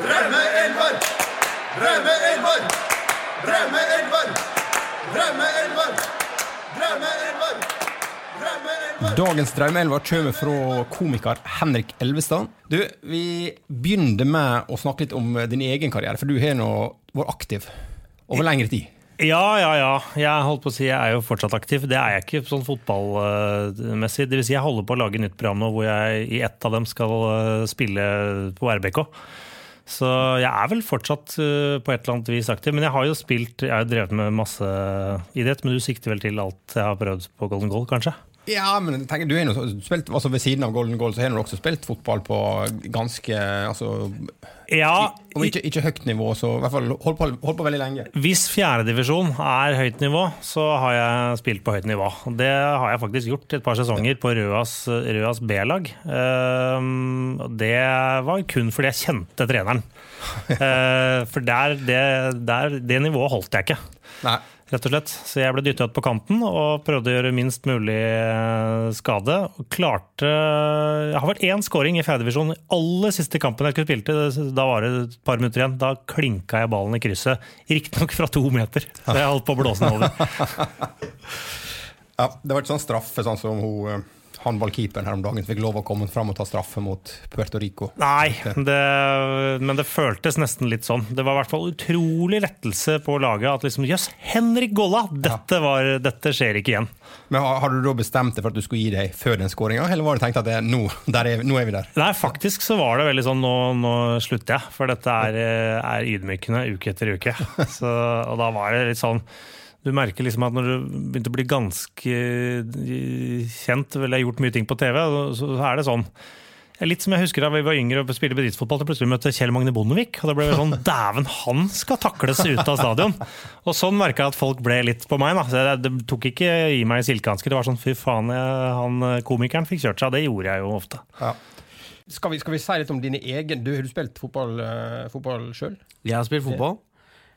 Drømmeelver! Drømmeelver! Drømmeelver! Drømmeelver! Drømmeelver! Dagens drømmeelver kommer fra komiker Henrik Elvestad. Du, Vi begynner med å snakke litt om din egen karriere, for du har nå vært aktiv over lengre tid. Ja, ja, ja. Jeg holdt på å si jeg er jo fortsatt aktiv. Det er jeg ikke sånn fotballmessig. Det vil si jeg holder på å lage nytt program nå hvor jeg i ett av dem skal eh, spille på RBK. Så jeg er vel fortsatt uh, på et eller annet vis aktiv. Men jeg har jo spilt Jeg har drevet med masse idrett, men du sikter vel til alt jeg har prøvd på Golden Goal, kanskje? Ja, men tenk, du har nå spilt, altså Ved siden av Golden Goal så har du også spilt fotball på ganske altså, Ja, Om ikke, ikke høyt nivå, så i hvert fall holdt på, hold på veldig lenge. Hvis fjerdedivisjon er høyt nivå, så har jeg spilt på høyt nivå. Det har jeg faktisk gjort et par sesonger på Røas, Røas B-lag. Ehm, Det var kun fordi jeg kjente treneren. Eh, For der, det, der, det nivået holdt jeg ikke, Nei. Rett og slett. Så jeg ble dytta ut på kanten og prøvde å gjøre minst mulig eh, skade. Og klarte Jeg har vært én scoring i fjerdedivisjon. Aller siste kampen jeg skulle spilte, da var det et par minutter igjen. Da klinka jeg ballen i krysset. Riktignok fra to meter, så jeg holdt på å blåse den over. Ja, det var ikke sånn straffe sånn som hun, eh, håndballkeeperen her om dagen som fikk lov å komme fram og ta straffe mot Puerto Rico. Nei, det, men det føltes nesten litt sånn. Det var i hvert fall utrolig lettelse på laget. At liksom, jøss, Henrik Golla! Dette, var, dette skjer ikke igjen. Men har, du da bestemt deg for at du skulle gi deg før den skåringa, eller var det tenkt at det, nå, er, nå er vi der? Nei, faktisk så var det veldig sånn nå, nå slutter jeg. For dette er, er ydmykende uke etter uke. Så, og da var det litt sånn Du merker liksom at når du begynte å bli ganske kjent, kjent, eller har gjort mye ting på TV, så er det sånn Litt som jeg husker da vi var yngre og spilte bedriftsfotball, til plutselig møtte Kjell Magne Bondevik. Og da ble det sånn Dæven, han skal takles ut av stadion! Og sånn merka jeg at folk ble litt på meg. da. Så det, det tok ikke i meg silkehansker. Det var sånn fy faen, jeg, han komikeren fikk kjørt seg. Det gjorde jeg jo ofte. Ja. Skal, vi, skal vi si litt om dine egne Du har du spilt fotball, uh, sjøl? Jeg har spilt fotball.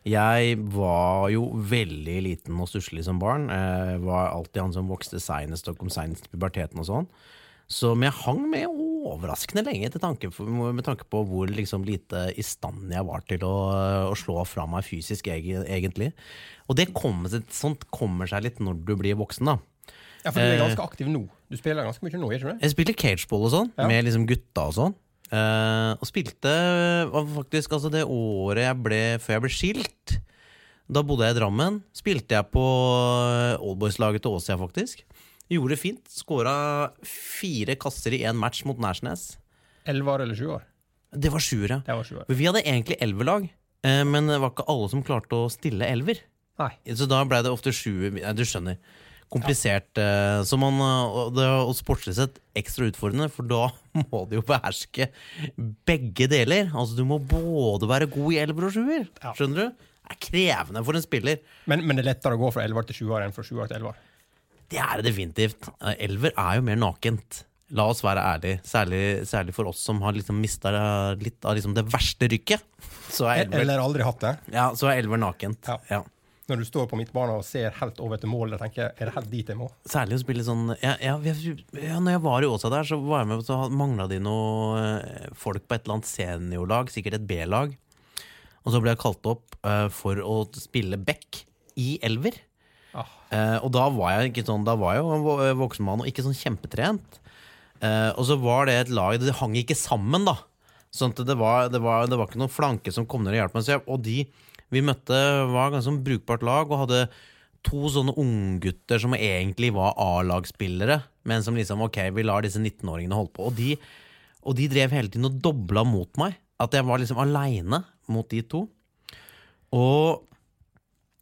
Jeg var jo veldig liten og stusslig som barn. Jeg var alltid han som vokste seinest og kom seinest i puberteten og sånn. Så jeg hang med overraskende lenge tanke, med tanke på hvor liksom lite i stand jeg var til å, å slå fra meg fysisk, egentlig. Og det kommer, sånt kommer seg litt når du blir voksen, da. Ja, for du er Eh. ganske aktiv nå. Du spiller ganske mye nå, ikke du? Jeg spiller cageball og sånn, Ja. med liksom gutta og sånn. Eh, og spilte var faktisk altså det året jeg ble før jeg ble skilt. Da bodde jeg i Drammen. Spilte jeg på Oldboys-laget til Åsia, faktisk. Gjorde det fint. Skåra fire kasser i én match mot Nærsnes. Elleve år eller sju år? Det var sjuere. Det var sju år. Vi hadde egentlig elverlag, eh, men det var ikke alle som klarte å stille elver. Nei. Så da ble det ofte sju Du skjønner. Komplisert. Ja. Så man, eh, og det og sportslig sett ekstra utfordrende, for da må du jo beherske begge deler. Altså Du må både være god i elver og sjuer. Ja. Skjønner du? Det er krevende for en spiller. Men, men det er lettere å gå fra elver til sjuer enn fra sjuer til elver? Det er det definitivt. Eh, Elver er jo mer nakent. La oss være ærlige. Særlig, særlig for oss som har liksom mista litt av liksom det verste rykket. Så elver, Eller aldri hatt det? ja, så er elver nakent. Ja. Ja. Når du står på midtbanen og ser helt over til mål, da tenker jeg, er det helt dit jeg må? Særlig å spille sånn ja, ja, ja, Når jeg var i Åsa der, så var jeg med Så mangla de noe eh, folk på et eller annet seniorlag, sikkert et B-lag. Og så ble jeg kalt opp uh, for å spille back i elver. Ah. Uh, og da var jeg ikke sånn Da var jeg jo en voksen mann og ikke sånn kjempetrent. Uh, og så var det et lag Det hang ikke sammen, da. Sånn at det var, det var, det var ikke noen flanke som kom ned og hjalp meg. Og de vi møtte, var ganske sånn brukbart lag og hadde to sånne unggutter som egentlig var A-lagsspillere, men som liksom ok, vi lar disse 19-åringene holde på. Og de, og de drev hele tiden og dobla mot meg. At jeg var liksom aleine mot de to. Og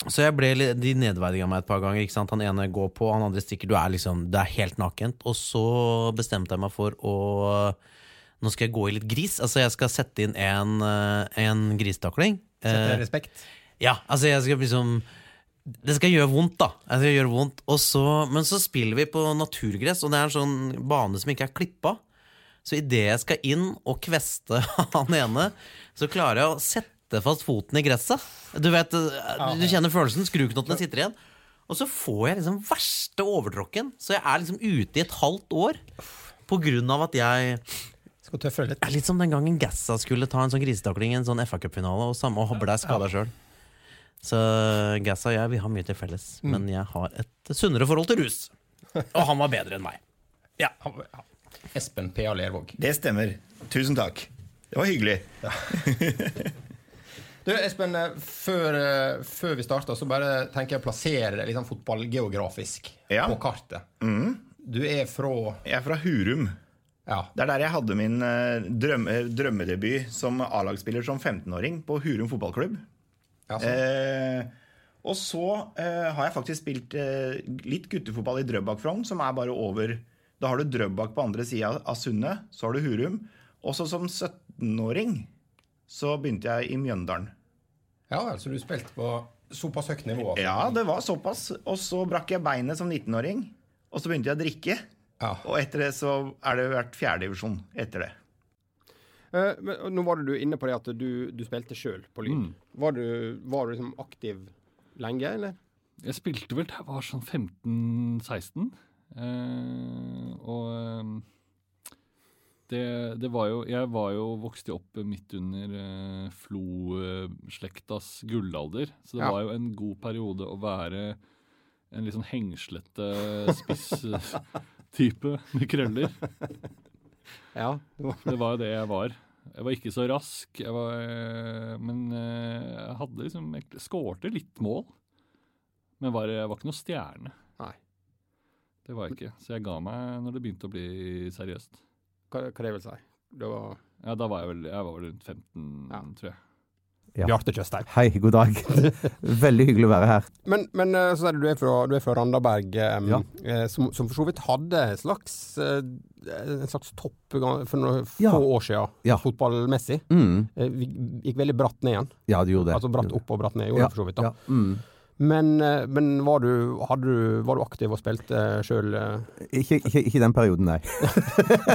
så jeg ble, De nedverdiga meg et par ganger. ikke sant? Han ene går på, han andre stikker. Du er liksom, Det er helt nakent. Og så bestemte jeg meg for å Nå skal jeg gå i litt gris. Altså Jeg skal sette inn en, eh, en grisetakling. Setter Eh, respekt? ja, altså jeg skal liksom Det skal gjøre vondt, da. Jeg skal gjøre vondt og så, Men så spiller vi på naturgress, og det er en sånn bane som ikke er klippa. Så idet jeg skal inn og kveste han ene, så klarer jeg å sette fast foten i gresset. Du vet, du kjenner følelsen. Skruknottene sitter igjen. Og så får jeg liksom verste overtråkken. Så jeg er liksom ute i et halvt år på grunn av at jeg Skal tøffe det litt. Litt som den gangen Gassa skulle ta en sånn grisetakling i en sånn FA-cupfinale, og, samme- og ble skada sjøl. Så Gassa og jeg vi har mye til felles, men jeg har et sunnere forhold til rus. Og han var bedre enn meg. Ja. Espen P.A. Lervåg. Det stemmer. Tusen takk. Det var hyggelig. Du, Espen, eh, før, eh, før vi starter, så bare tenker jeg å plassere sånn fotballgeografisk Ja. på kartet. Du er fra Jeg er fra Hurum. Ja. Det er der jeg hadde min eh, drømme, drømmedebut som A-lagsspiller som 15-åring på Hurum fotballklubb. ja så, Eh, og så eh, har jeg faktisk spilt eh, litt guttefotball i Drøbak Frogn, som er bare over Da har du Drøbak på andre sida av sundet, så har du Hurum. Også som 17-åring så begynte jeg i Mjøndalen. ja vel, så du spilte på såpass høyt nivå? altså. Ja, det var såpass. Og så brakk jeg beinet som 19-åring. Og så begynte jeg å drikke. Ja. Og etter det så er det vært fjerdedivisjon etter det. Eh, men, nå var du inne på det at du, du spilte sjøl på Lyn. Var, du, var du liksom aktiv lenge, eller? Jeg spilte vel da jeg var sånn 15-16. Eh, og eh, det, det var jo Jeg var jo vokst opp midt under eh, Flo-slektas gullalder. Så det Ja. var jo en god periode å være en litt sånn hengslete spiss-type med krøller. Ja. Det var, jo det jeg var. Jeg var ikke så rask, jeg var, eh, men eh, jeg hadde liksom Jeg skårte litt mål. Men var, jeg var ikke noe stjerne. Nei. Det var jeg ikke. Så jeg ga meg når det begynte å bli seriøst. hva, hva det vil si? Det var Ja, da var jeg vel jeg var rundt 15, Ja. tror jeg. Ja. Bjarte Tjøstheim. Hei, god dag. Veldig hyggelig å være her. Men, men eh, så sier du du er fra, du er fra Randaberg, um, Ja. eh, som, som for så vidt hadde en slags, en slags topp for noen Ja. få år siden, Ja. fotballmessig. Mm. Gikk veldig bratt ned igjen. Ja, det gjorde det. Altså bratt opp og bratt ned, gjorde Ja, det for så vidt. da. Ja. Mm. Men, eh, men var, du, du, var du aktiv og spilte sjøl? Ikke, ikke, ikke den perioden, nei.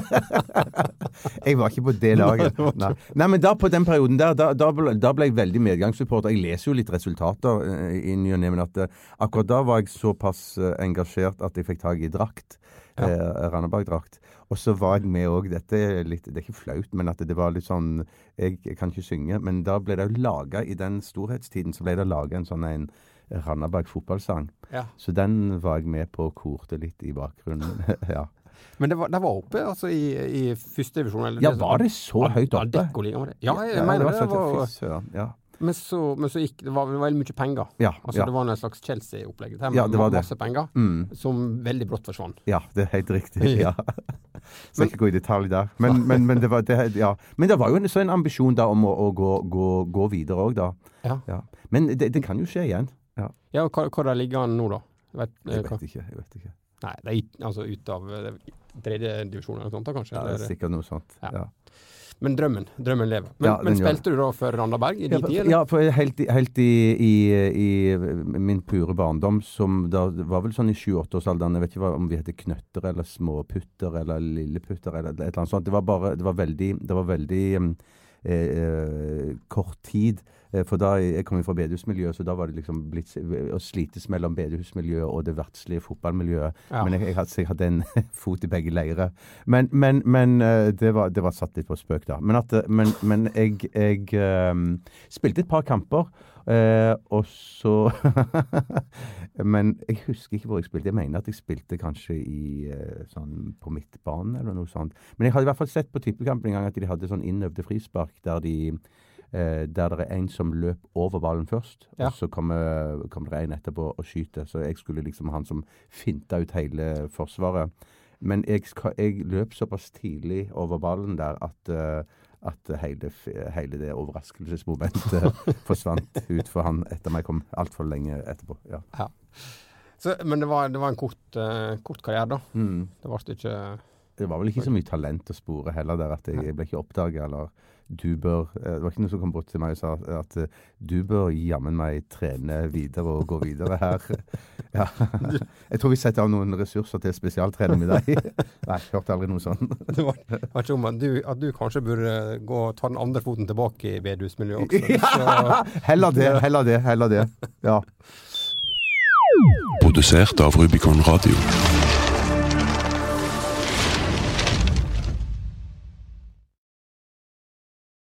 jeg var ikke på det laget. Nei, nei men da på den perioden der, da, da, ble, da ble jeg veldig medgangssupporter. Jeg leser jo litt resultater eh, i ny og ne, men at eh, akkurat da var jeg såpass eh, engasjert at jeg fikk tak i drakt. Ja. Eh, Randaberg-drakt. Og så var jeg med òg Dette er litt, det er ikke flaut, men at det var litt sånn Jeg, jeg kan ikke synge, men da ble det jo laga I den storhetstiden så ble det laga en sånn en Randaberg fotballsang. Ja. Så den var jeg med på og korte litt i bakgrunnen. ja. Men det var, det var oppe altså i, i førstedivisjon? ja, var det så høyt oppe? Adeccoligaen var det? Ja, jeg Ja, mener det. det var, fy ja. men, så, men så gikk det var veldig mye penger. Ja, Altså ja. Det var en slags Chelsea-opplegg. Ja, det var det. masse penger Mm, som veldig brått forsvant. ja, det er helt riktig. Ja. Skal ikke gå i detalj der. Men, men, men, det, var, det, ja. men det var jo en, så en ambisjon da om å, å gå, gå, gå videre òg, da. Ja. Men det, det kan jo skje igjen. Ja. Ja, og hva, hva ligger han nå, da? Vet, eh, Jeg vet ikke. jeg vet ikke. Nei, det er altså ut av eh, tredje divisjon eller noe sånt, da, kanskje? Ja, det er eller? sikkert noe sånt. Ja. Ja. Men drømmen drømmen lever. Men, Ja, men gjør spilte du da for Randaberg i Ja, din for, tid? ja, for helt, helt i, i, i min pure barndom, som da var vel sånn i sju-åtteårsalderen Jeg vet ikke om vi heter knøtter eller småputter eller lilleputter eller et eller annet sånt. Det var bare Det var veldig, det var veldig eh, eh, kort tid. Eh, For da Jeg kom jo fra bedehusmiljøet, så da var det liksom blitt å slites mellom bedehusmiljøet og det verdslige fotballmiljøet. Ja. Men jeg, jeg, hadde, jeg hadde en fot i begge leirer. Men, men, men eh, det, var, det var satt litt på spøk, da. Men, at, eh, men, men jeg, jeg um, spilte et par kamper. Uh, og så Men jeg husker ikke hvor jeg spilte. Jeg mener at jeg spilte kanskje i uh, sånn på midtbanen eller noe sånt. Men jeg hadde i hvert fall sett på tippekampen en gang at de hadde sånn innøvde frispark der de eh, der det er en som løp over ballen først, Ja. og så kommer, kommer det en etterpå og skyter. Så jeg skulle liksom han som finta ut hele forsvaret. Men jeg, jeg løp såpass tidlig over ballen der at, eh, at hele, hele det overraskelsesmomentet forsvant ut for han etter meg kom altfor lenge etterpå. Ja. Så, men det var, det var en kort, uh, kort karriere, da. Mm. Det ble ikke Det var vel ikke så mye talent å spore heller der at jeg, ble ikke oppdaga, eller du bør eh, Det var ikke noen som kom bort til meg og sa at eh, du bør jammen meg trene videre og gå videre her. Ja. Jeg tror vi setter av noen ressurser til spesialtrening med deg. Nei, jeg hørte aldri noe sånt. Det var, var ikke om at du, at du kanskje burde gå og ta den andre foten tilbake i bedehusmiljøet også. Så, Heller det, heller det, heller det. Ja. Produsert av Rubicon Radio.